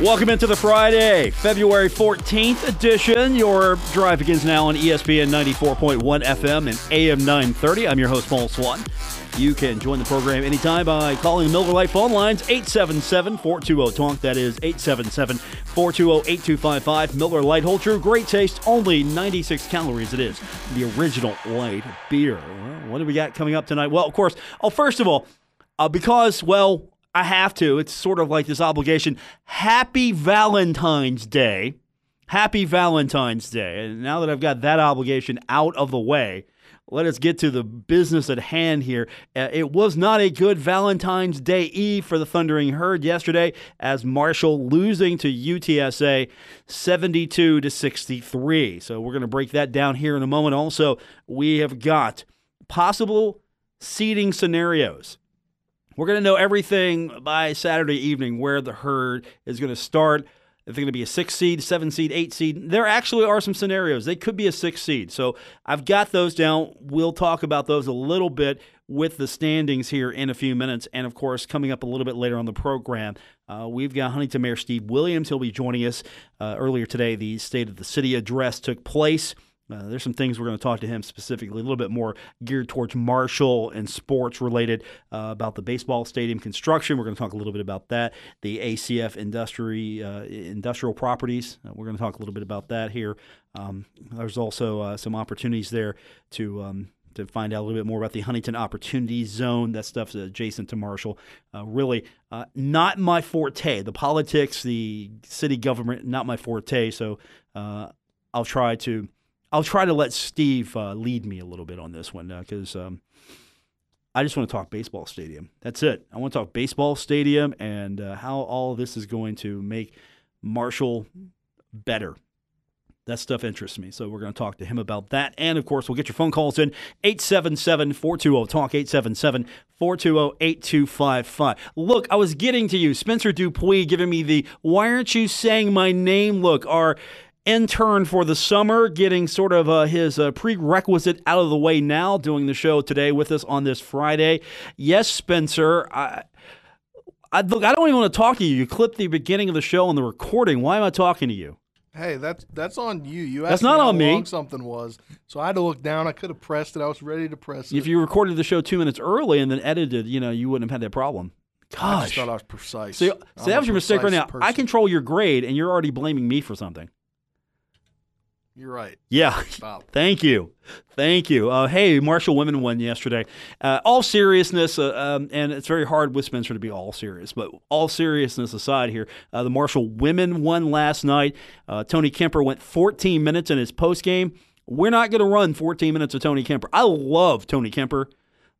Welcome into the Friday, February 14th edition. Your drive begins now on ESPN 94.1 FM and AM 930. I'm your host, Paul Swann. You can join the program anytime by calling the Miller Lite phone lines 877 420 TONK. That is 877 420 8255. Miller Lite Hold True. Great taste, only 96 calories. It is the original light beer. Well, what do we got coming up tonight? Well, of course, oh, first of all, uh, because, well, I have to. It's sort of like this obligation. Happy Valentine's Day. Happy Valentine's Day. And now that I've got that obligation out of the way, let us get to the business at hand here. Uh, it was not a good Valentine's Day Eve for the Thundering Herd yesterday, as Marshall losing to UTSA 72 to 63. So we're going to break that down here in a moment. Also, we have got possible seeding scenarios. We're going to know everything by Saturday evening where the herd is going to start. If they're going to be a six seed, seven seed, eight seed, there actually are some scenarios. They could be a six seed. So I've got those down. We'll talk about those a little bit with the standings here in a few minutes. And of course, coming up a little bit later on the program, uh, we've got Huntington Mayor Steve Williams. He'll be joining us uh, earlier today. The State of the City address took place. Uh, there's some things we're going to talk to him specifically, a little bit more geared towards Marshall and sports related uh, about the baseball stadium construction. We're going to talk a little bit about that. The ACF industry, uh, industrial properties. Uh, we're going to talk a little bit about that here. Um, there's also uh, some opportunities there to. Um, to find out a little bit more about the Huntington Opportunity Zone. That stuff's adjacent to Marshall. Uh, really, uh, not my forte. The politics, the city government, not my forte. So uh, I'll try to I'll try to let Steve uh, lead me a little bit on this one because um, I just want to talk baseball stadium. That's it. I want to talk baseball stadium and uh, how all this is going to make Marshall better. That stuff interests me. So we're going to talk to him about that. And of course, we'll get your phone calls in 877 420 TALK, 877 420 8255. Look, I was getting to you. Spencer Dupuis giving me the why aren't you saying my name look. Our intern for the summer, getting sort of uh, his uh, prerequisite out of the way now, doing the show today with us on this Friday. Yes, Spencer. I, I, look, I don't even want to talk to you. You clipped the beginning of the show on the recording. Why am I talking to you? Hey, that's that's on you. You asked That's not on me. something was, so I had to look down. I could have pressed it. I was ready to press it. If you recorded the show two minutes early and then edited, you know, you wouldn't have had that problem. I Gosh. thought I was precise. So, so that was your mistake right now. I control your grade, and you're already blaming me for something. You're right. Yeah. Stop. Thank you. Thank you. Uh, hey, Marshall women won yesterday. Uh, all seriousness, uh, um, and it's very hard with Spencer to be all serious, but all seriousness aside here, uh, the Marshall women won last night. Uh, Tony Kemper went 14 minutes in his post game. We're not going to run 14 minutes of Tony Kemper. I love Tony Kemper,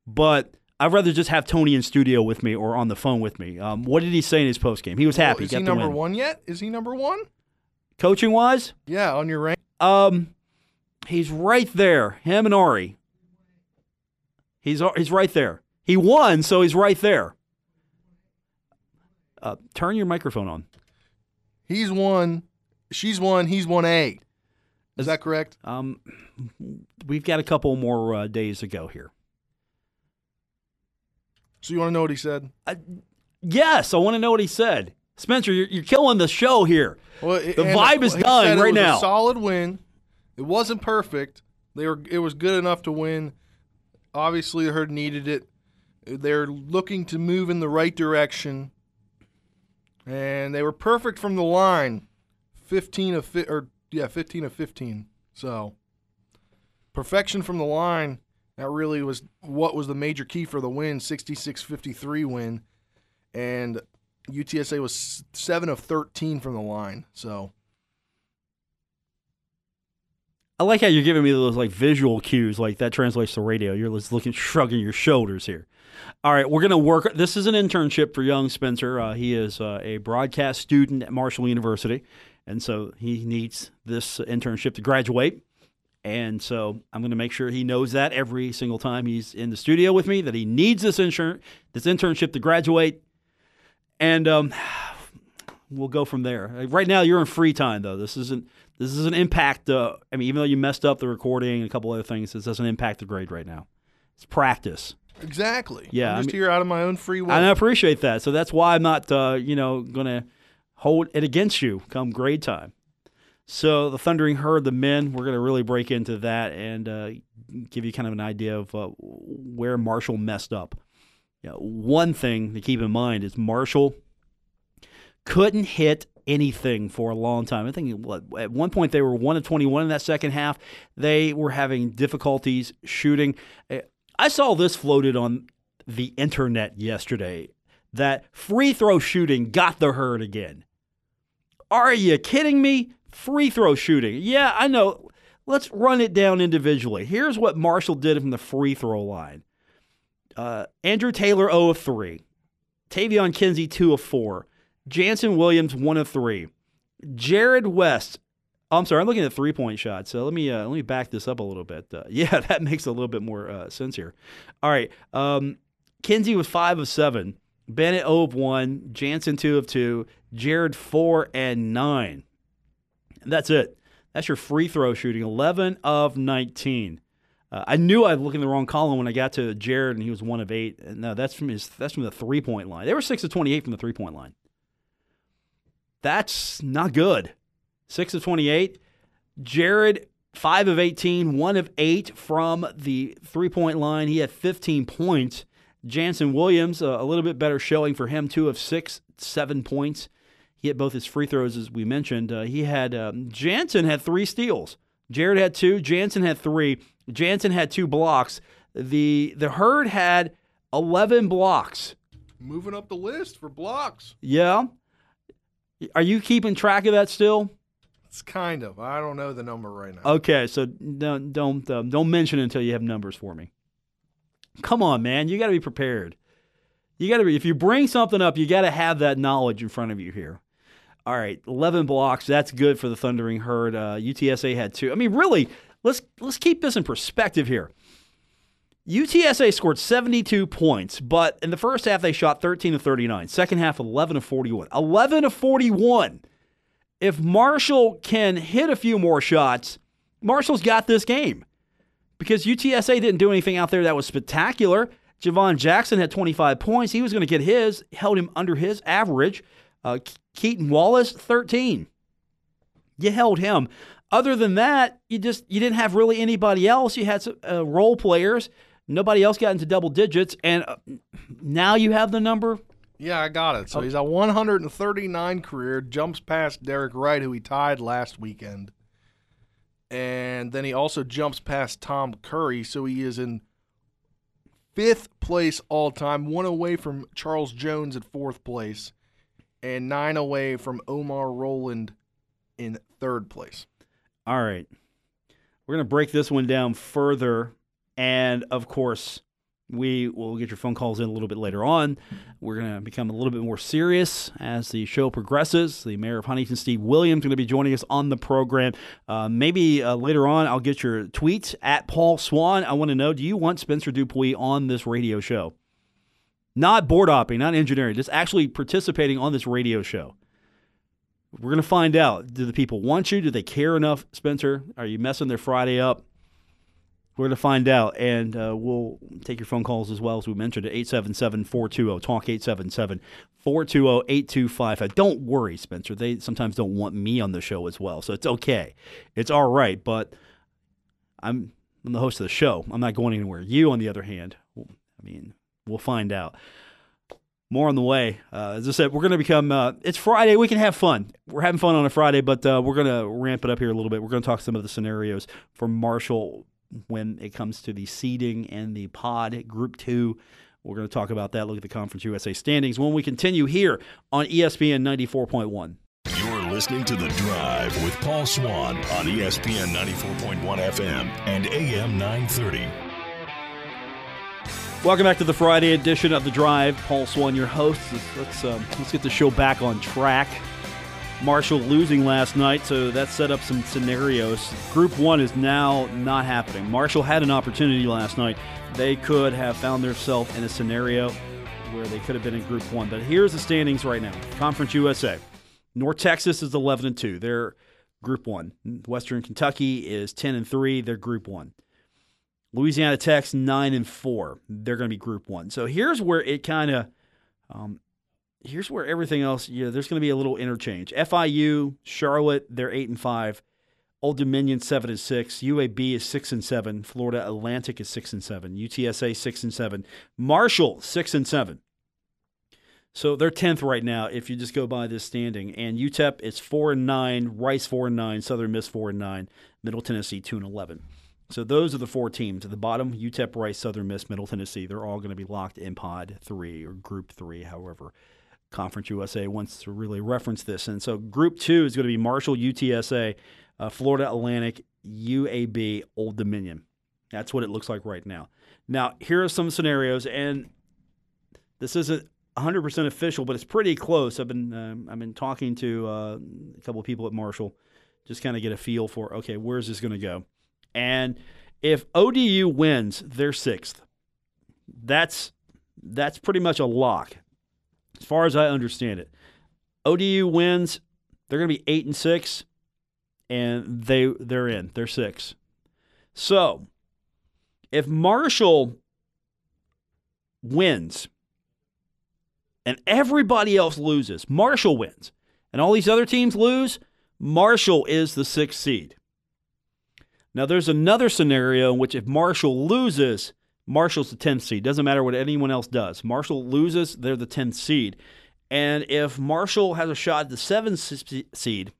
but I'd rather just have Tony in studio with me or on the phone with me. Um, what did he say in his post game? He was happy. Well, is he number win. one yet? Is he number one? Coaching wise, Yeah, on your rank. Um, he's right there. Him and Ari. He's he's right there. He won, so he's right there. Uh, turn your microphone on. He's one. She's one. He's one A. Is that correct? Um, we've got a couple more uh, days to go here. So you want to know what he said? Yes, I want to know what he said. Spencer, you're, you're killing the show here. Well, The vibe is dying it right was now. A solid win. It wasn't perfect. They were. It was good enough to win. Obviously, the herd needed it. They're looking to move in the right direction, and they were perfect from the line. Fifteen of fi- or yeah, fifteen of fifteen. So perfection from the line. That really was what was the major key for the win. 66-53 win, and UTSA was seven of thirteen from the line. So. I like how you're giving me those like visual cues, like that translates to radio. You're just looking, shrugging your shoulders here. All right, we're to work. This is an internship for young Spencer. Uh, he is uh, a broadcast student at Marshall University, and so he needs this internship to graduate. And so I'm to make sure he knows that every single time he's in the studio with me that he needs this insur- this internship to graduate. And um, we'll go from there. Right now, you're in free time though. This isn't this is an impact. Uh, I mean, even though you messed up the recording and a couple other things, this doesn't impact the grade right now. It's practice. Exactly. Yeah, I'm I just mean- here out of my own free will. And I appreciate that. So that's why I'm not, uh, you know, going to hold it against you come grade time. So the Thundering Herd, the men, we're going to really break into that and uh, give you kind of an idea of uh, where Marshall messed up. You know, one thing to keep in mind is Marshall couldn't hit anything for a long time. I think at one point they were 1 of 21 in that second half. They were having difficulties shooting. Uh, I saw this floated on the internet yesterday that free throw shooting got the herd again. Are you kidding me? Free throw shooting. Yeah, I know. Let's run it down individually. Here's what Marshall did from the free throw line uh, Andrew Taylor, 0 of 3. Taevion Kinsey, 2 of 4. Jannson Williams, 1 of 3. Jarrod West, oh, I'm sorry, I'm looking at three point shots. So let me uh, let me back this up a little bit. Uh, yeah, that makes a little bit more uh, sense here. All right, um, Kinsey was five of seven. Bennett 0 of 1. Jannson 2 of 2. Jarrod 4 and 9. And that's it. That's your free throw shooting 11 of 19. Uh, I knew I'd look in the wrong column when I got to Jarrod and he was 1 of 8. No, that's from his that's from the three point line. They were 6 of 28 from the three point line. That's not good. 6 of 28. Jarrod 5 of 18, 1 of 8 from the three point line. He had 15 points. Jannson Williams, uh, a little bit better showing for him, two of six, seven points. He hit both his free throws, as we mentioned. Uh, he had um, Jannson had three steals. Jarrod had two. Jannson had three. Jannson had two blocks. The the herd had eleven blocks. Moving up the list for blocks. Yeah. Are you keeping track of that still? It's kind of. I don't know the number right now. Okay, so don't don't um, don't mention it until you have numbers for me. Come on, man. You got to be prepared. You got to be, if you bring something up, you got to have that knowledge in front of you here. All right, 11 blocks. That's good for the Thundering Herd. Uh, UTSA had two. I mean, really, let's let's keep this in perspective here. UTSA scored 72 points, but in the first half they shot 13 to 39. Second half 11 to 41. 11 to 41. If Marshall can hit a few more shots, Marshall's got this game because UTSA didn't do anything out there that was spectacular. Jhivvan Jackson had 25 points. He was going to get his, held him under his average. Uh, Keaton Wallace, 13. You held him. Other than that, you just you didn't have really anybody else. You had some, uh, role players. Nobody else got into double digits, and uh, now you have the number. Yeah, I got it. So he's a 139 career, jumps past Derek Wright, who he tied last weekend and then he also jumps past Tom Curry, so he is in fifth place all time, one away from Charles Jones at fourth place, and nine away from Omar Rowland in third place. All right. We're going to break this one down further. And of course, we will get your phone calls in a little bit later on. We're going to become a little bit more serious as the show progresses. The mayor of Huntington, Steve Williams, is going to be joining us on the program. Uh, maybe uh, later on, I'll get your tweets at Paul Swann. I want to know: Do you want Spencer Dupuis on this radio show? Not board hopping, not engineering, just actually participating on this radio show. We're going to find out. Do the people want you? Do they care enough, Spencer? Are you messing their Friday up? We're going to find out, and uh, we'll take your phone calls as well as we mentioned at 877 420 Talk 877 420 8255. Don't worry, Spencer. They sometimes don't want me on the show as well, so it's okay. It's all right, but I'm, I'm the host of the show. I'm not going anywhere. You, on the other hand, I mean, we'll find out. More on the way. Uh, as I said, we're going to become. Uh, it's Friday. We can have fun. We're having fun on a Friday, but uh, we're going to ramp it up here a little bit. We're going to talk some of the scenarios for Marshall when it comes to the seeding and the pod group two. We're going to talk about that. Look at the Conference USA standings when we continue here on ESPN 94.1. You're listening to The Drive with Paul Swann on ESPN 94.1 FM and AM 930. Welcome back to the Friday edition of The Drive. Paul Swann, your host. Let's, um, let's get the show back on track. Marshall losing last night, so that set up some scenarios. Group one is now not happening. Marshall had an opportunity last night. They could have found themselves in a scenario where they could have been in Group one. But here's the standings right now Conference USA. North Texas is 11 and 2. They're Group one. Western Kentucky is 10 and 3. They're Group one. Louisiana Tech's 9 and 4. They're going to be Group one. So here's where it kind of um, here's where everything else, yeah, there's going to be a little interchange. FIU, Charlotte, they're eight and five. Old Dominion seven and six. UAB is six and seven. Florida Atlantic is six and seven. UTSA six and seven. Marshall six and seven. So they're tenth right now if you just go by this standing. And UTEP is four and nine. Rice four and nine. Southern Miss four and nine. Middle Tennessee two and eleven. So those are the four teams at the bottom: UTEP, Rice, Southern Miss, Middle Tennessee. They're all going to be locked in Pod three or Group three, however. Conference USA wants to really reference this. And so Group two is going to be Marshall, UTSA, uh, Florida Atlantic, UAB, Old Dominion. That's what it looks like right now. Now, here are some scenarios, and this isn't 100% official, but it's pretty close. I've been um, I've been talking to uh, a couple of people at Marshall, just kind of get a feel for okay, where's this going to go? And if ODU wins, they're sixth. That's that's pretty much a lock, as far as I understand it. ODU wins, they're going to be eight and six and they they're in. They're six. So if Marshall wins and everybody else loses, Marshall wins, and all these other teams lose, Marshall is the sixth seed. Now there's another scenario in which if Marshall loses, Marshall's the 10th seed. Doesn't matter what anyone else does. Marshall loses, they're the 10th seed. And if Marshall has a shot at the 7th seed,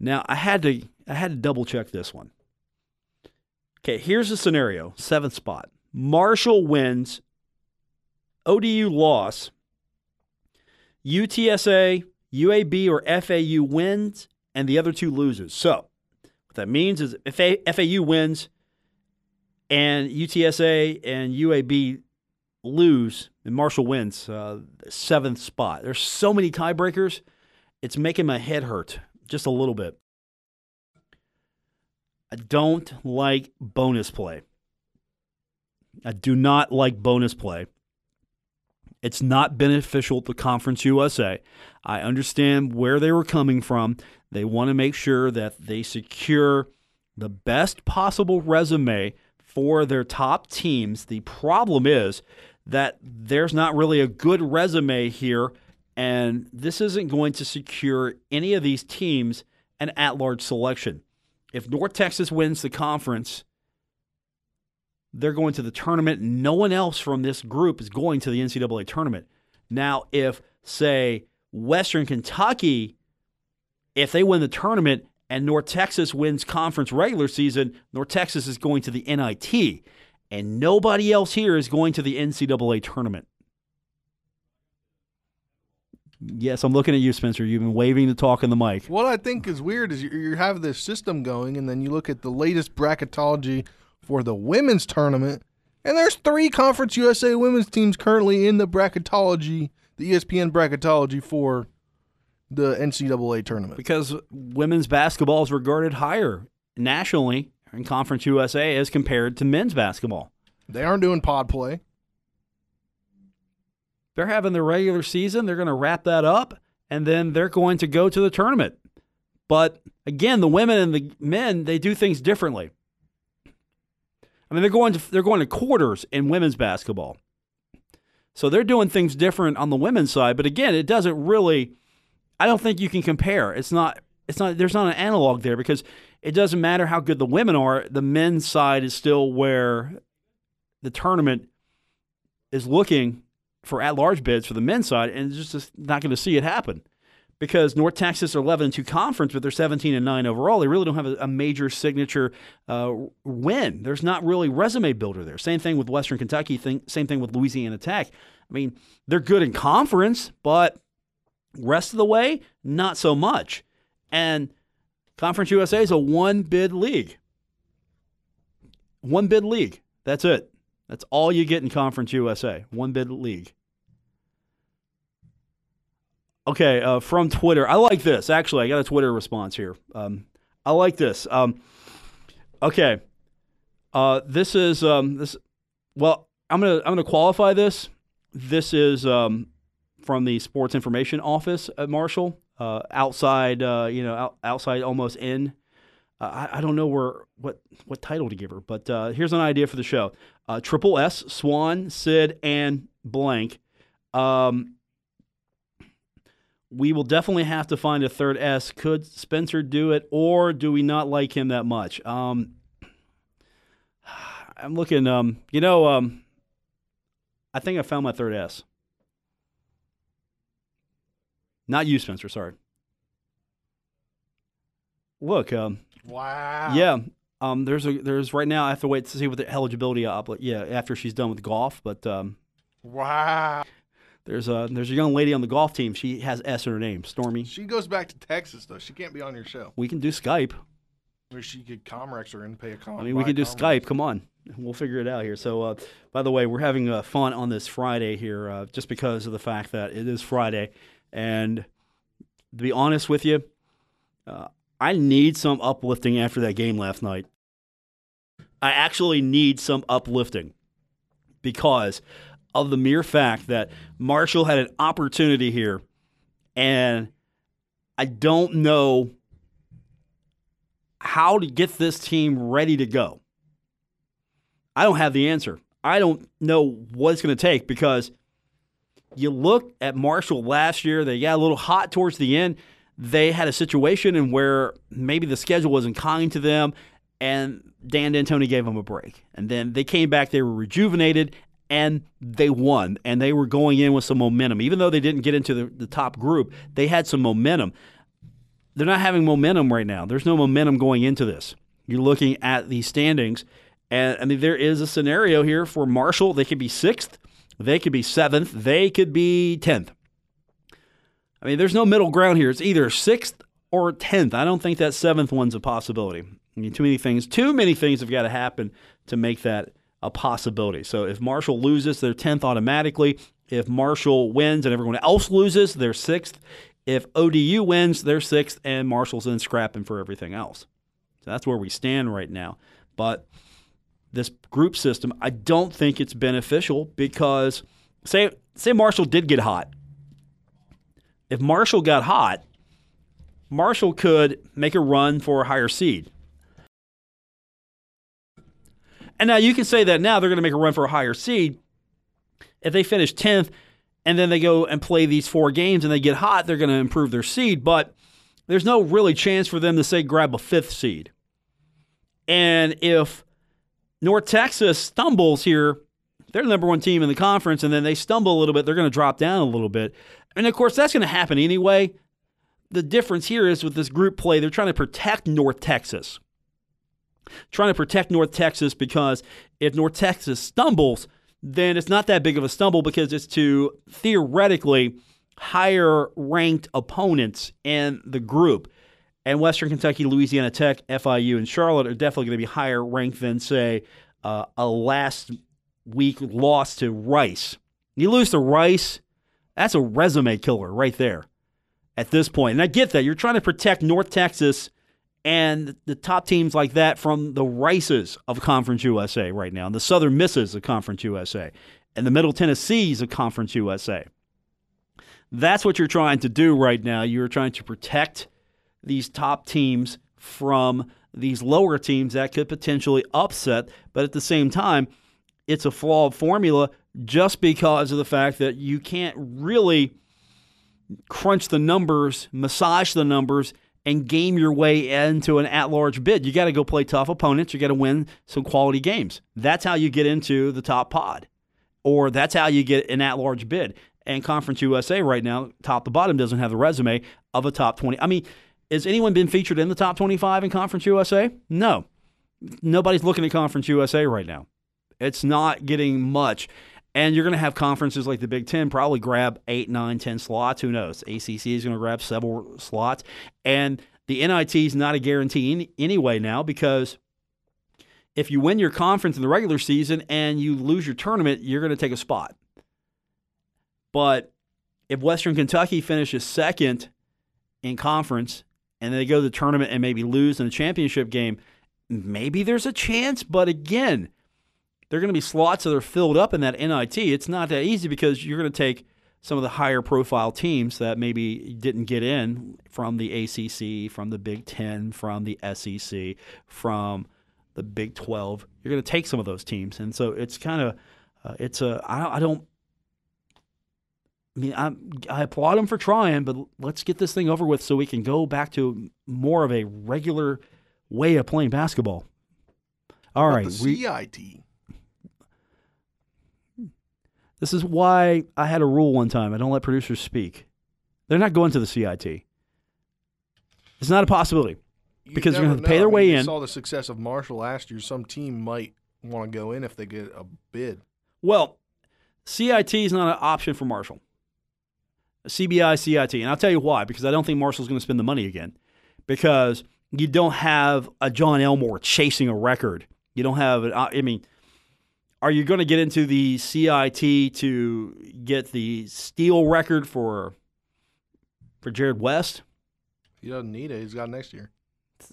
now I had to I had to double check this one. Okay, here's the scenario: seventh spot. Marshall wins. ODU loss. UTSA, UAB, or FAU wins, and the other two loses. So what that means is if FAU wins and UTSA and UAB lose, and Marshall wins, uh, seventh spot. There's so many tiebreakers, it's making my head hurt just a little bit. I don't like bonus play. I do not like bonus play. It's not beneficial to Conference USA. I understand where they were coming from. They want to make sure that they secure the best possible resume for their top teams. The problem is that there's not really a good resume here and this isn't going to secure any of these teams an at large selection. If North Texas wins the conference, they're going to the tournament. No one else from this group is going to the NCAA tournament. Now, if, say, Western Kentucky, if they win the tournament and North Texas wins conference regular season, North Texas is going to the NIT. And nobody else here is going to the NCAA tournament. Yes, I'm looking at you, Spencer. You've been waving to talk in the mic. What I think is weird is you, you have this system going, and then you look at the latest bracketology for the women's tournament, and there's three Conference USA women's teams currently in the bracketology, the ESPN bracketology for the NCAA tournament. Because women's basketball is regarded higher nationally in Conference USA as compared to men's basketball. They aren't doing pod play. They're having their regular season. They're going to wrap that up, and then they're going to go to the tournament. But again, the women and the men they do things differently. I mean, they're going to they're going to quarters in women's basketball, so they're doing things different on the women's side. But again, it doesn't really. I don't think you can compare. It's not. It's not. There's not an analog there because it doesn't matter how good the women are. The men's side is still where the tournament is looking for at large bids for the men's side, and just, just not going to see it happen because North Texas are 11 and 2 conference, but they're 17 and 9 overall. They really don't have a, a major signature uh, win. There's not really resume builder there. Same thing with Western Kentucky. Thing, same thing with Louisiana Tech. I mean, they're good in conference, but rest of the way, not so much. And Conference USA is a one bid league. One bid league. That's it. That's all you get in Conference USA, one bid league. Okay, uh, from Twitter. I like this. Actually, I got a Twitter response here. Um, I like this. Um, okay, uh, this is um, this. Well, I'm gonna I'm gonna qualify this. This is um, from the Sports Information Office at Marshall, uh, outside. Uh, you know, out, outside almost in uh, I, I, don't know where what what title to give her, but uh, here's an idea for the show: uh, Triple S, Swann, Sid, and blank Um, we will definitely have to find a third S. Could Spencer do it, or do we not like him that much? Um, I'm looking. Um, you know, um, I think I found my third S. Not you, Spencer. Sorry. Look, um, Wow. yeah. Um, there's a there's right now. I have to wait to see what the eligibility up. Yeah, after she's done with golf, but um, Wow. there's a there's a young lady on the golf team. She has S in her name, Stormy. She goes back to Texas though. She can't be on your show. We can do Skype. Or she could Comrex her and pay a com. I mean, we can do Comrex. Skype. Come on, we'll figure it out here. So, uh, by the way, we're having uh, fun on this Friday here, uh, just because of the fact that it is Friday, and to be honest with you, uh, I need some uplifting after that game last night. I actually need some uplifting because of the mere fact that Marshall had an opportunity here, and I don't know how to get this team ready to go. I don't have the answer. I don't know what it's going to take because you look at Marshall last year, they got a little hot towards the end. They had a situation in where maybe the schedule wasn't kind to them, and Dan D'Antoni gave them a break. And then they came back, they were rejuvenated, and they won. And they were going in with some momentum. Even though they didn't get into the, the top group, they had some momentum they're not having momentum right now. There's no momentum going into this. You're looking at the standings, and I mean there is a scenario here for Marshall. They could be sixth, they could be seventh, they could be tenth. I mean, there's no middle ground here. It's either sixth or tenth. I don't think that seventh one's a possibility. I mean, too many things. Too many things have got to happen to make that a possibility. So if Marshall loses, they're tenth automatically. If Marshall wins and everyone else loses, they're sixth. If ODU wins, they're sixth, and Marshall's in scrapping for everything else. So that's where we stand right now. But this group system, I don't think it's beneficial because say say Marshall did get hot. If Marshall got hot, Marshall could make a run for a higher seed. And now you can say that now they're going to make a run for a higher seed. If they finish 10th and then they go and play these four games and they get hot, they're going to improve their seed. But there's no really chance for them to say grab a fifth seed. And if North Texas stumbles here, they're the number one team in the conference, and then they stumble a little bit, they're going to drop down a little bit. And of course, that's going to happen anyway. The difference here is with this group play, they're trying to protect North Texas. Trying to protect North Texas because if North Texas stumbles, then it's not that big of a stumble because it's to theoretically higher ranked opponents in the group. And Western Kentucky, Louisiana Tech, FIU, and Charlotte are definitely going to be higher ranked than, say, uh, a last week loss to Rice. You lose to Rice, that's a resume killer right there at this point. And I get that. You're trying to protect North Texas and the top teams like that from the Rices of Conference USA right now, and the Southern Misses of Conference USA, and the Middle Tennessees of Conference USA. That's what you're trying to do right now. You're trying to protect these top teams from these lower teams that could potentially upset, but at the same time, it's a flawed formula just because of the fact that you can't really crunch the numbers, massage the numbers, and game your way into an at large bid. You got to go play tough opponents. You got to win some quality games. That's how you get into the top pod, or that's how you get an at large bid. And Conference USA right now, top to bottom, doesn't have the resume of a top 20. I mean, has anyone been featured in the top 25 in Conference USA? No. Nobody's looking at Conference USA right now. It's not getting much. And you're going to have conferences like the Big Ten probably grab eight, nine, ten slots. Who knows? ACC is going to grab several slots. And the NIT is not a guarantee any, anyway now because if you win your conference in the regular season and you lose your tournament, you're going to take a spot. But if Western Kentucky finishes second in conference and they go to the tournament and maybe lose in the championship game, maybe there's a chance. But again, there are going to be slots that are filled up in that NIT. It's not that easy because you're going to take some of the higher profile teams that maybe didn't get in from the ACC, from the Big Ten, from the SEC, from the Big 12. You're going to take some of those teams. And so it's kind of, uh, it's a, I don't, I mean, I, I applaud him for trying, but let's get this thing over with so we can go back to more of a regular way of playing basketball. All right, right, we- CIT. this is why I had a rule one time: I don't let producers speak. They're not going to the CIT. It's not a possibility. You Because they're gonna pay their I mean, way in. Saw the success of Marshall last year. Some team might want to go in if they get a bid. Well, CIT is not an option for Marshall. CBI, CIT. And I'll tell you why, because I don't think Marshall's going to spend the money again. Because you don't have a Jon Elmore chasing a record. You don't have, an, I mean, are you going to get into the CIT to get the steal record for for Jarrod West? He doesn't need it. He's got next year.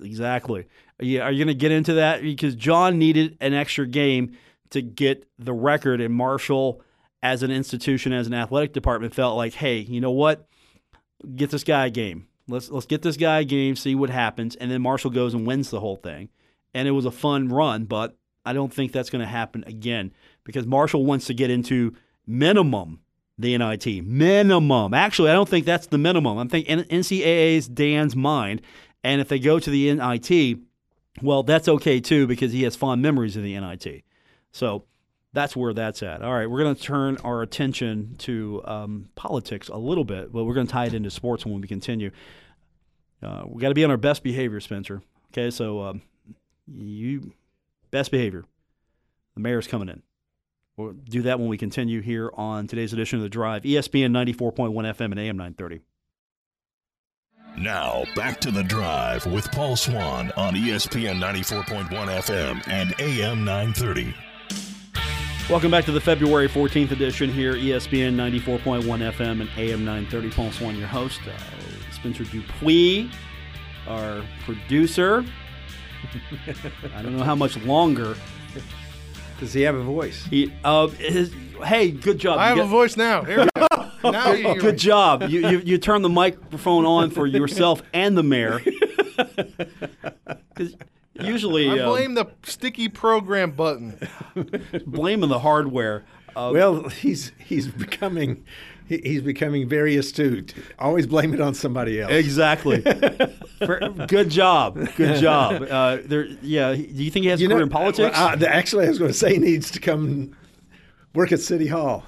Exactly. You, are you going to get into that? Because Jon needed an extra game to get the record, and Marshall, as an institution, as an athletic department, felt like, hey, you know what? Get this guy a game. Let's let's get this guy a game, see what happens, and then Marshall goes and wins the whole thing. And it was a fun run, but I don't think that's going to happen again because Marshall wants to get into minimum the NIT minimum. Actually, I don't think that's the minimum. I'm thinking NCAA's Dan's mind, and if they go to the NIT, well, that's okay too because he has fond memories of the NIT. So that's where that's at. All right, we're going to turn our attention to um, politics a little bit, but we're going to tie it into sports when we continue. Uh, we got to be on our best behavior, Spencer. Okay, so um, you best behavior. The mayor's coming in. We'll do that when we continue here on today's edition of The Drive, ESPN 94.1 FM and AM 930. Now, back to the drive with Paul Swann on ESPN 94.1 FM and AM 930. Welcome back to the February 14th edition here, ESPN 94.1 FM and AM 930. Paul Swann, your host. Uh, Spencer Dupuis, our producer. I don't know how much longer. Does he have a voice? He, uh, his, hey, good job. I You have a voice now. Here we go. now you Good me. job. You, you you turned the microphone on for yourself and the mayor. 'Cause Usually, I um, blame the sticky program button. blaming the hardware. Uh, Well, he's he's becoming he's becoming very astute. Always blame it on somebody else. Exactly. For- good job. Good job. Uh, there. Yeah. Do you think he has a career in politics? well, uh, the- actually, I was going to say he needs to come work at City Hall.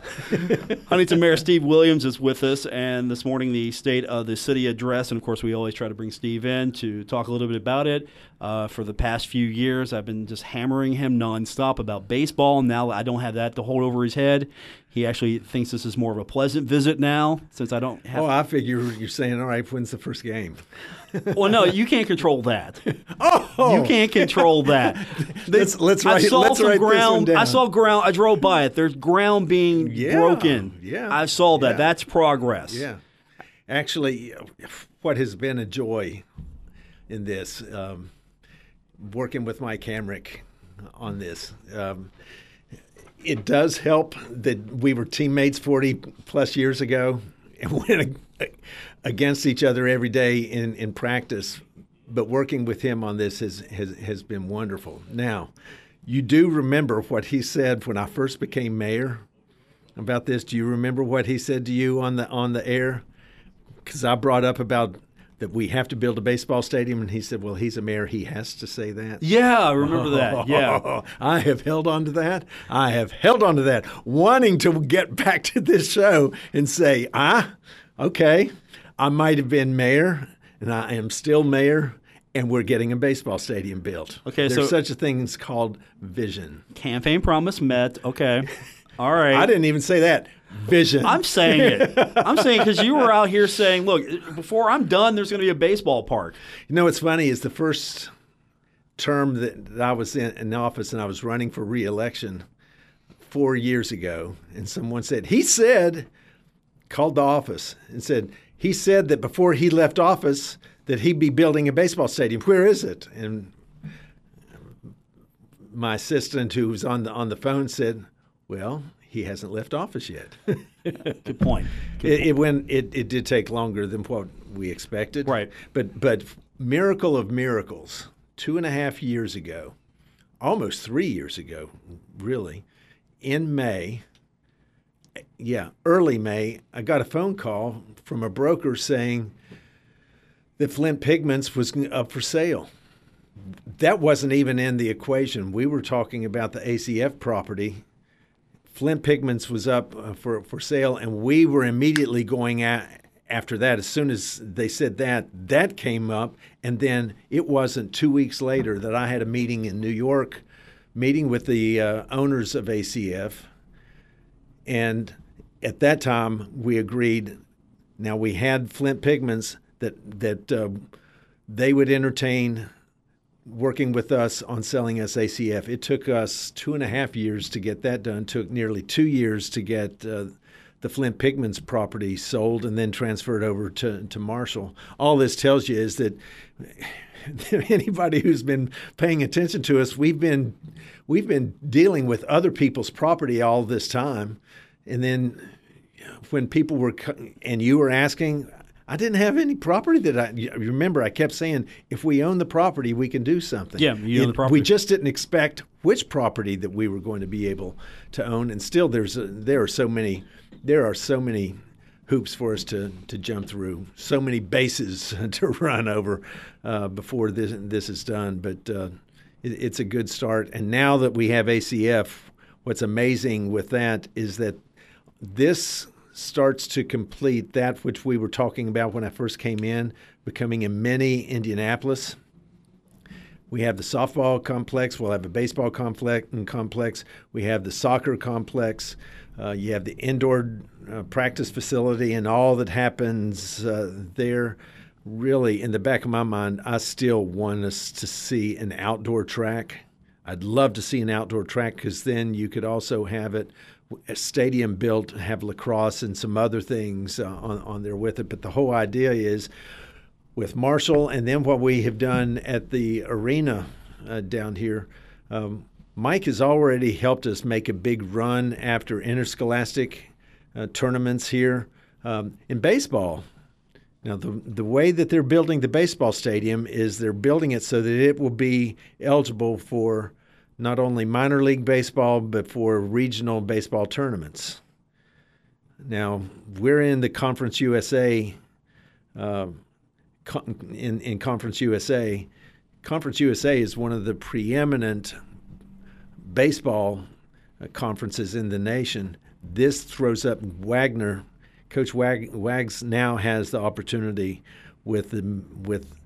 Huntington Mayor Steve Williams is with us, and this morning the state of the city address. And of course, we always try to bring Steve in to talk a little bit about it. Uh, for the past few years, I've been just hammering him nonstop about baseball. And now I don't have that to hold over his head. He actually thinks this is more of a pleasant visit now, since I don't have. Oh, I figure you're saying, all right, when's the first game? well, no, you can't control that. Oh, You can't control that. They- Let's- let's I write- saw let's some write this one ground. I saw ground. I drove by it. There's ground being Yeah, broken. yeah, I saw that. yeah. That's progress. Yeah. Actually, what has been a joy in this, um, working with Mike Hamrick on this, um, it does help that we were teammates 40 plus years ago and went against each other every day in, in practice. But working with him on this has, has, has been wonderful. Now, you do remember what he said when I first became mayor about this. Do you remember what he said to you on the on the air? Because I brought up about that we have to build a baseball stadium, and he said, "Well, he's a mayor; he has to say that." Yeah, I remember that. Yeah. I have held on to that. I have held on to that, wanting to get back to this show and say, ah, okay, I might have been mayor, and I am still mayor, and we're getting a baseball stadium built. Okay, there's so- such a thing as called vision. Campaign promise met. Okay. All right. I didn't even say that. Vision. I'm saying it. I'm saying because you were out here saying, look, before I'm done, there's going to be a baseball park. You know what's funny is the first term that, that I was in, in office and I was running for reelection four years ago, and someone said, he said, called the office and said, he said that before he left office that he'd be building a baseball stadium. Where is it? And my assistant who was on the on the phone said, well, he hasn't left office yet. Good point. It, it went. It, it did take longer than what we expected. Right. But but miracle of miracles. Two and a half years ago, almost three years ago, really, in May, yeah, early May, I got a phone call from a broker saying that Flint Pigments was up for sale. That wasn't even in the equation. We were talking about the ACF property. Flint Pigments was up uh, for, for sale, and we were immediately going at, after that. As soon as they said that, that came up. And then it wasn't two weeks later that I had a meeting in New York, meeting with the uh, owners of ACF. And at that time, we agreed. Now we had Flint Pigments that that uh, they would entertain working with us on selling SACF. It took us two and a half years to get that done. Took nearly two years to get uh, the Flint Pigments property sold and then transferred over to, to Marshall. All this tells you is that anybody who's been paying attention to us, we've been we've been dealing with other people's property all this time, and then when people were and you were asking, I didn't have any property that I remember. I kept saying, if we own the property, we can do something. Yeah, you own the property. We just didn't expect which property that we were going to be able to own, and still, there's a, there are so many there are so many hoops for us to to jump through, so many bases to run over uh, before this this is done. But uh, it, it's a good start, and now that we have ACF, what's amazing with that is that this starts to complete that which we were talking about when I first came in, becoming a mini Indianapolis. We have the softball complex. We'll have a baseball complex. complex. We have the soccer complex. Uh, you have the indoor uh, practice facility and all that happens uh, there. Really, in the back of my mind, I still want us to see an outdoor track. I'd love to see an outdoor track because then you could also have it a stadium built, have lacrosse and some other things uh, on, on there with it. But the whole idea is with Marshall and then what we have done at the arena uh, down here. Um, Mike has already helped us make a big run after interscholastic uh, tournaments here um, in baseball. Now, the, the way that they're building the baseball stadium is they're building it so that it will be eligible for not only minor league baseball, but for regional baseball tournaments. Now, we're in the Conference USA, uh, in, in Conference USA. Conference USA is one of the preeminent baseball uh, conferences in the nation. This throws up Waggoner. Coach Wag, Wags now has the opportunity with the, with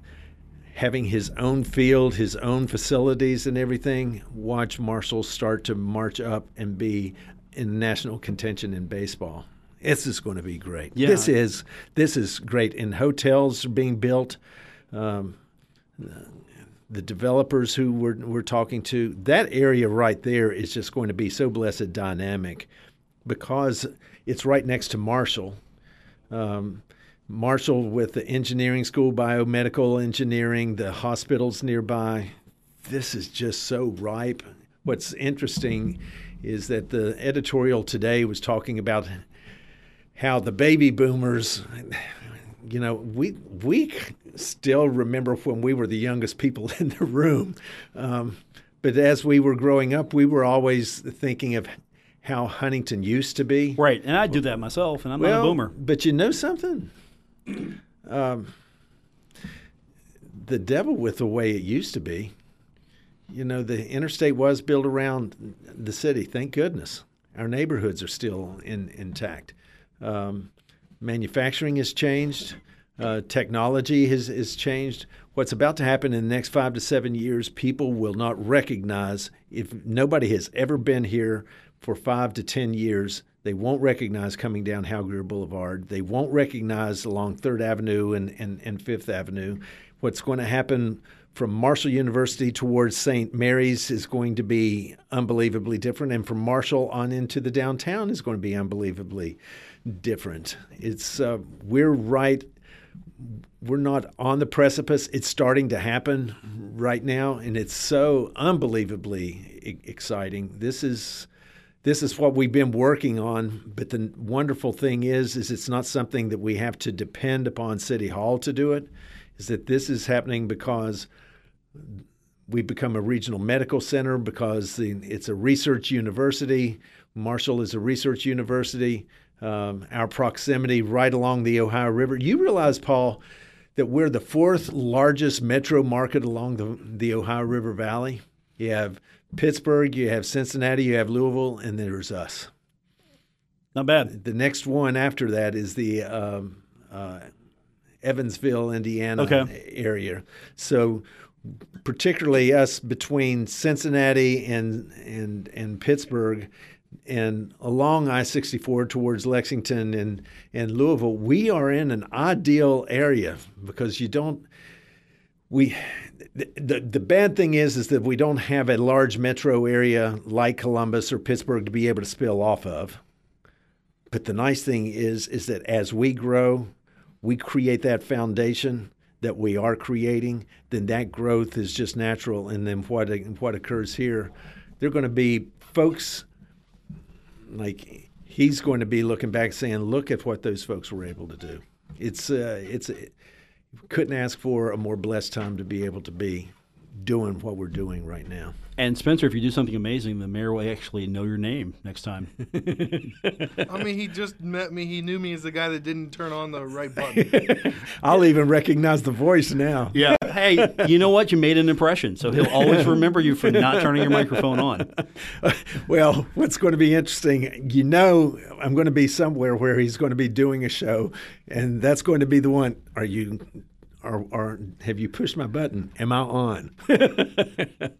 having his own field, his own facilities, and everything. Watch Marshall start to march up and be in national contention in baseball. This is going to be great. Yeah. This is this is great. And hotels are being built. Um, the developers who we're, we're talking to, that area right there is just going to be so blessed dynamic because it's right next to Marshall. Um, Marshall with the engineering school, biomedical engineering, the hospitals nearby. This is just so ripe. What's interesting is that the editorial today was talking about how the baby boomers you know, we we still remember when we were the youngest people in the room. Um, but as we were growing up, we were always thinking of how Huntington used to be. Right, and I do that myself, and I'm well, not a boomer. But you know something? Um, the devil with the way it used to be. You know, the interstate was built around the city. Thank goodness. Our neighborhoods are still in, intact. Um, manufacturing has changed, uh, technology has, has changed. What's about to happen in the next five to seven years, people will not recognize. If nobody has ever been here for five to 10 years, they won't recognize coming down Hal Greer Boulevard. They won't recognize along Third Avenue and, and, and Fifth Avenue. What's going to happen from Marshall University towards St. Mary's is going to be unbelievably different, and from Marshall on into the downtown is going to be unbelievably different. It's uh, we're right. We're not on the precipice. It's starting to happen right now, and it's so unbelievably exciting. This is this is what we've been working on. But the wonderful thing is, is it's not something that we have to depend upon City Hall to do it. Is that this is happening because we become a regional medical center because the, it's a research university Marshall is a research university. Um, our proximity right along the Ohio River. You realize, Paul, that we're the fourth largest metro market along the, the Ohio River Valley. You have Pittsburgh, you have Cincinnati, you have Louisville, and there's us. Not bad. The next one after that is the um, uh, Evansville, Indiana Okay. area. So, particularly us between Cincinnati and and and Pittsburgh, and along I-64 towards Lexington and and Louisville, we are in an ideal area because you don't we the, the, bad thing is is that we don't have a large metro area like Columbus or Pittsburgh to be able to spill off of. But the nice thing is is that as we grow, we create that foundation that we are creating, then that growth is just natural. And then what what occurs here, they're going to be folks like he's going to be looking back saying, "Look at what those folks were able to do." It's uh, it's couldn't ask for a more blessed time to be able to be doing what we're doing right now. And Spencer, if you do something amazing, the mayor will actually know your name next time. I mean, he just met me. He knew me as the guy that didn't turn on the right button. I'll even recognize the voice now. Yeah. hey, you know what? You made an impression, so he'll always remember you for not turning your microphone on. Well, what's going to be interesting, you know, I'm going to be somewhere where he's going to be doing a show, and that's going to be the one. Are you or, or have you pushed my button? Am I on?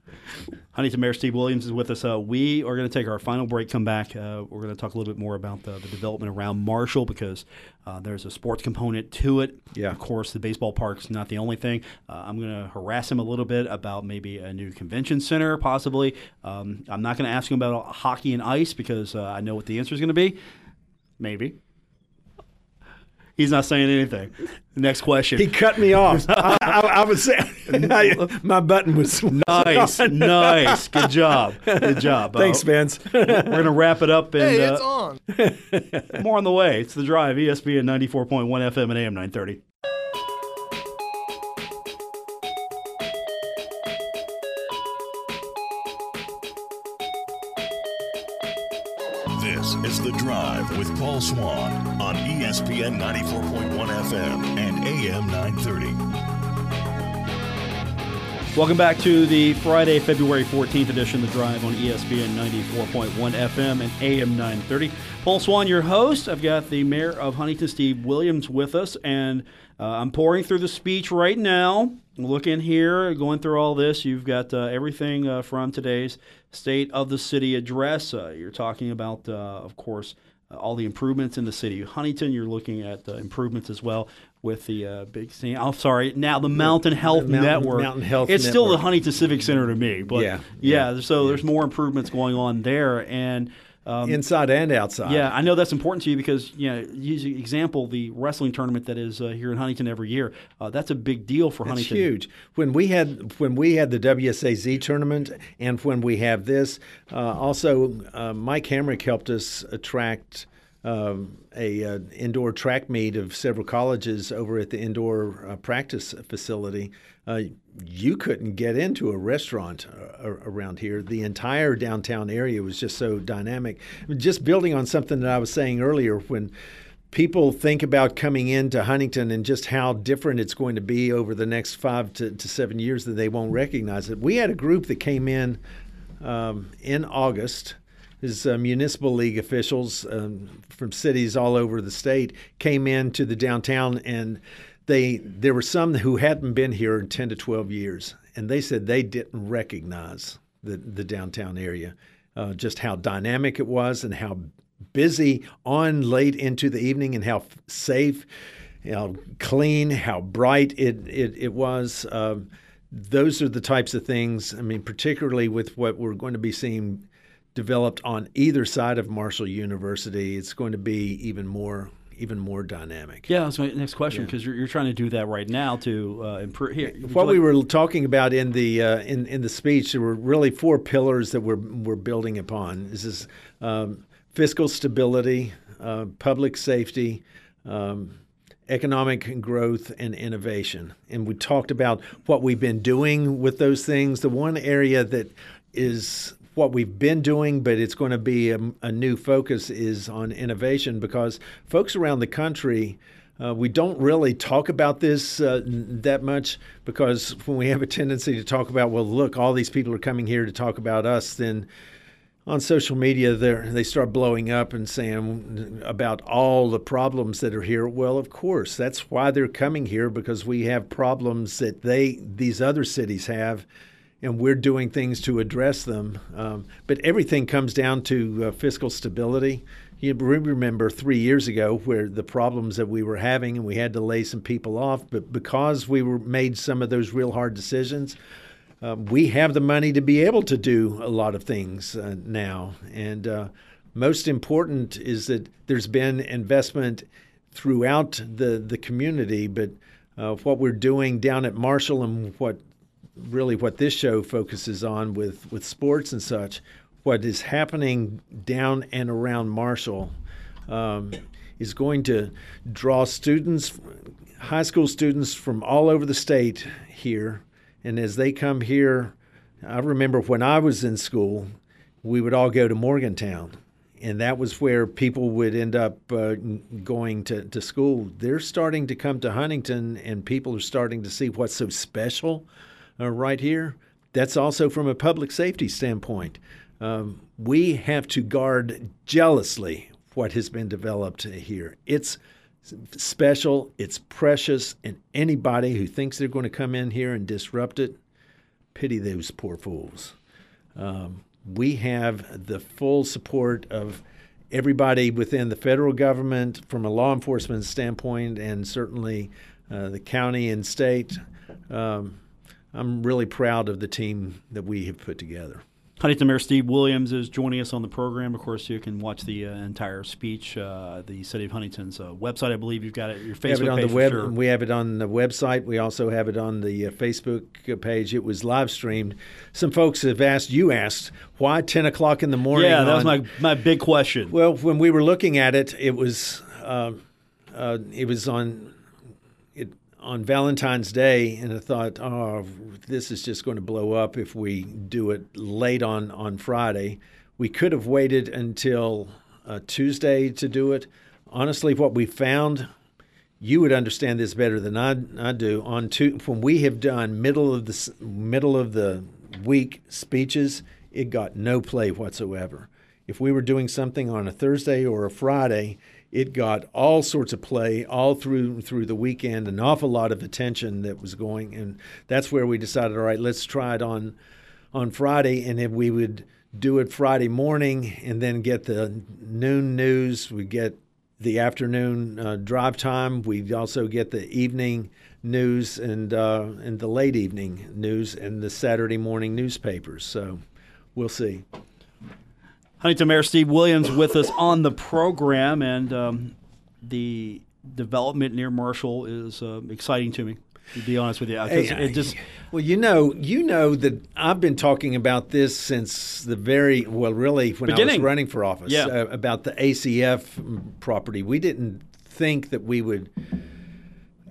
Huntington Mayor Steve Williams is with us. Uh, we are going to take our final break, come back. Uh, we're going to talk a little bit more about the, the development around Marshall because uh, there's a sports component to it. Yeah. Of course, the baseball park's not the only thing. Uh, I'm going to harass him a little bit about maybe a new convention center, possibly. Um, I'm not going to ask him about hockey and ice because uh, I know what the answer is going to be. Maybe. He's not saying anything. Next question. He cut me off. I, I, I was saying my button was nice, nice. Good job. Good job. Thanks, Uh, Vince. We're going to wrap it up and hey, it's uh, on. more on the way. It's the drive, ESPN 94.1 FM and AM 930. This is The Drive with Paul Swann on ESPN 94.1 FM and AM 930. Welcome back to the Friday, February 14th edition of The Drive on ESPN 94.1 FM and AM 930. Paul Swann, your host. I've got the mayor of Huntington, Steve Williams, with us, and uh, I'm pouring through the speech right now. Look in here, going through all this. You've got uh, everything uh, from today's State of the City address. Uh, you're talking about, uh, of course, uh, all the improvements in the city of Huntington. You're looking at uh, improvements as well with the uh, Big Sandy. I'm sorry, now the Mountain Health Mountain- Network. Mountain Health It's still the Huntington Civic Center to me, but yeah, Yeah, so there's more improvements going on there, and um, inside and outside. yeah, I know that's important to you because you know, use example the wrestling tournament that is uh, here in Huntington every year. Uh, that's a big deal for It's Huntington. huge. When we had when we had the WSAZ tournament, and when we have this, uh, also uh, Mike Hamrick helped us attract um, a uh, indoor track meet of several colleges over at the indoor uh, practice facility. Uh, you couldn't get into a restaurant around here. The entire downtown area was just so dynamic. Just building on something that I was saying earlier, when people think about coming into Huntington and just how different it's going to be over the next five to, to seven years that they won't recognize it. We had a group that came in um, in August. His uh, municipal league officials um, from cities all over the state came into the downtown, and they there were some who hadn't been here in ten to twelve years, and they said they didn't recognize the the downtown area, uh, just how dynamic it was and how busy on late into the evening and how f- safe, how clean, how bright it it, it was. Um, those are the types of things. I mean, particularly with what we're going to be seeing developed on either side of Marshall University, it's going to be even more even more dynamic. Yeah, that's my next question because you're, you're trying to do that right now to uh, improve. Here, What we were talking about in the uh, in in the speech, there were really four pillars that we're we're building upon. This is um, fiscal stability, uh, public safety, um, economic growth, and innovation. And we talked about what we've been doing with those things. The one area that is what we've been doing, but it's going to be a, a new focus is on innovation because folks around the country. Uh, we don't really talk about this uh, that much because when we have a tendency to talk about, well, look, all these people are coming here to talk about us, then on social media they start blowing up and saying about all the problems that are here well of course that's why they're coming here because we have problems that they these other cities have and we're doing things to address them um, but everything comes down to uh, fiscal stability you remember three years ago where the problems that we were having and we had to lay some people off but because we were made some of those real hard decisions uh, we have the money to be able to do a lot of things uh, now. And uh, most important is that there's been investment throughout the, the community, but uh, what we're doing down at Marshall and what really what this show focuses on with, with sports and such, what is happening down and around Marshall um, is going to draw students, high school students from all over the state here and as they come here, I remember when I was in school, we would all go to Morgantown. And that was where people would end up uh, going to, to school. They're starting to come to Huntington, and people are starting to see what's so special uh, right here. That's also from a public safety standpoint. Um, we have to guard jealously what has been developed here. It's special, it's precious, and anybody who thinks they're going to come in here and disrupt it, pity those poor fools. Um, we have the full support of everybody within the federal government from a law enforcement standpoint, and certainly uh, the county and state. Um, I'm really proud of the team that we have put together. Huntington Mayor Steve Williams is joining us on the program. Of course, you can watch the uh, entire speech. Uh, the City of Huntington's uh, website, I believe you've got it. Your Facebook we have it on page the web. Sure. We have it on the website. We also have it on the uh, Facebook page. It was live streamed. Some folks have asked. You asked why ten o'clock in the morning. Yeah, that on, was my my big question. Well, when we were looking at it, it was uh, uh, it was on on Valentine's Day, and I thought, oh, this is just going to blow up if we do it late on on Friday. We could have waited until uh, Tuesday to do it. Honestly, what we found, you would understand this better than I, I do. On two, when we have done middle of the middle of the week speeches, it got no play whatsoever. If we were doing something on a Thursday or a Friday, it got all sorts of play all through through the weekend, an awful lot of attention that was going, and that's where we decided, all right, let's try it on on Friday, and then we would do it Friday morning, and then get the noon news. We get the afternoon uh, drive time. We also get the evening news and uh, and the late evening news and the Saturday morning newspapers. So we'll see. Huntington Mayor Steve Williams with us on the program, and um, the development near Marshall is uh, exciting to me. To be honest with you, hey, it just well, you know, you know that I've been talking about this since the very well, really when Beginning. I was running for office yeah. uh, about the ACF property. We didn't think that we would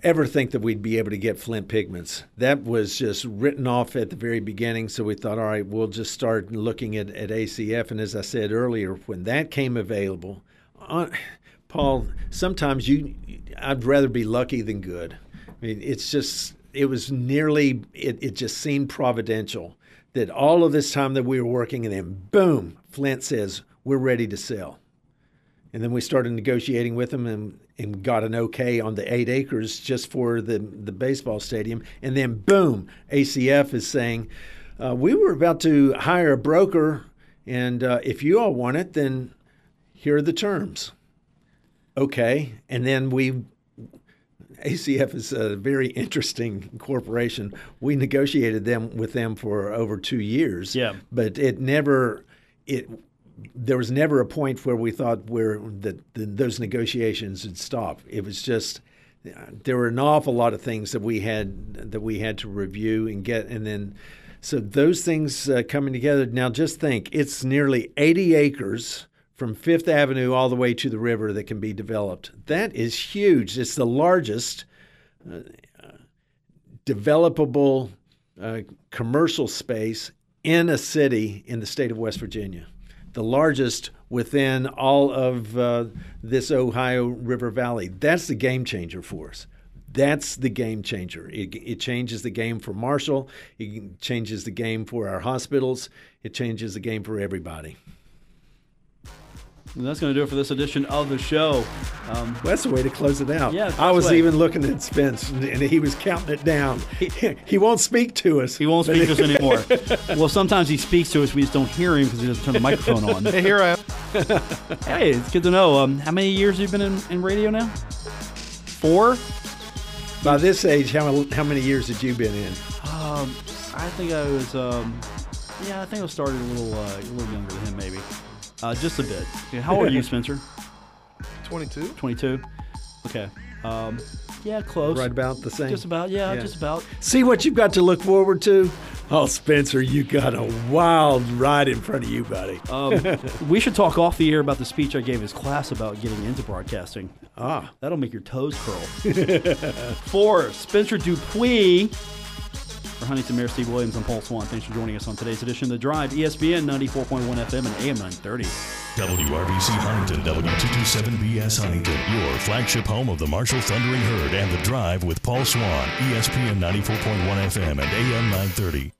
ever think that we'd be able to get flint pigments. That was just written off at the very beginning. So we thought, all right, we'll just start looking at, at ACF. And as I said earlier, when that came available, uh, Paul, sometimes you, I'd rather be lucky than good. I mean, it's just, it was nearly, it, it just seemed providential that all of this time that we were working, and then boom, Flint says, we're ready to sell. And then we started negotiating with them and, and got an okay on the eight acres just for the, the baseball stadium. And then, boom, ACF is saying, uh, we were about to hire a broker, and uh, if you all want it, then here are the terms. Okay. And then we, ACF is a very interesting corporation. We negotiated them with them for over two years. Yeah. But it never, it there was never a point where we thought where that those negotiations would stop. It was just there were an awful lot of things that we had that we had to review and get, and then so those things uh, coming together. Now, just think, it's nearly 80 acres from Fifth Avenue all the way to the river that can be developed. That is huge. It's the largest uh, developable uh, commercial space in a city in the state of West Virginia, the largest within all of uh, this Ohio River Valley. That's the game changer for us. That's the game changer. It, it, changes the game for Marshall. It changes the game for our hospitals. It changes the game for everybody. And that's going to do it for this edition of the show. Um, well, that's the way to close it out. Yeah, I was way. even looking at Spence, and he was counting it down. He, he won't speak to us. He won't speak to us anymore. well, sometimes he speaks to us. We just don't hear him because he doesn't turn the microphone on. Hey, here I am. hey, it's good to know. Um, how many years have you been in, in radio now? Four. By this age, how how many years had you been in? Um, I think I was. Um, yeah, I think I started a little uh, a little younger than him, maybe. Uh, just a bit. How old are you, Spencer? 22. 22. Okay. Um, yeah, close. Right about the same. Just about. Yeah, Yeah. just about. See what you've got to look forward to? Oh, Spencer, you got a wild ride in front of you, buddy. Um, we should talk off the air about the speech I gave his class about getting into broadcasting. Ah, That'll make your toes curl. For Spencer Dupuis, for Huntington Mayor Steve Williams and Paul Swann, thanks for joining us on today's edition of The Drive, ESPN 94.1 FM and AM 930. WRVC Huntington, W227BS Huntington, your flagship home of the Marshall Thundering Herd and the Drive with Paul Swann, ESPN 94.1 FM and AM 930.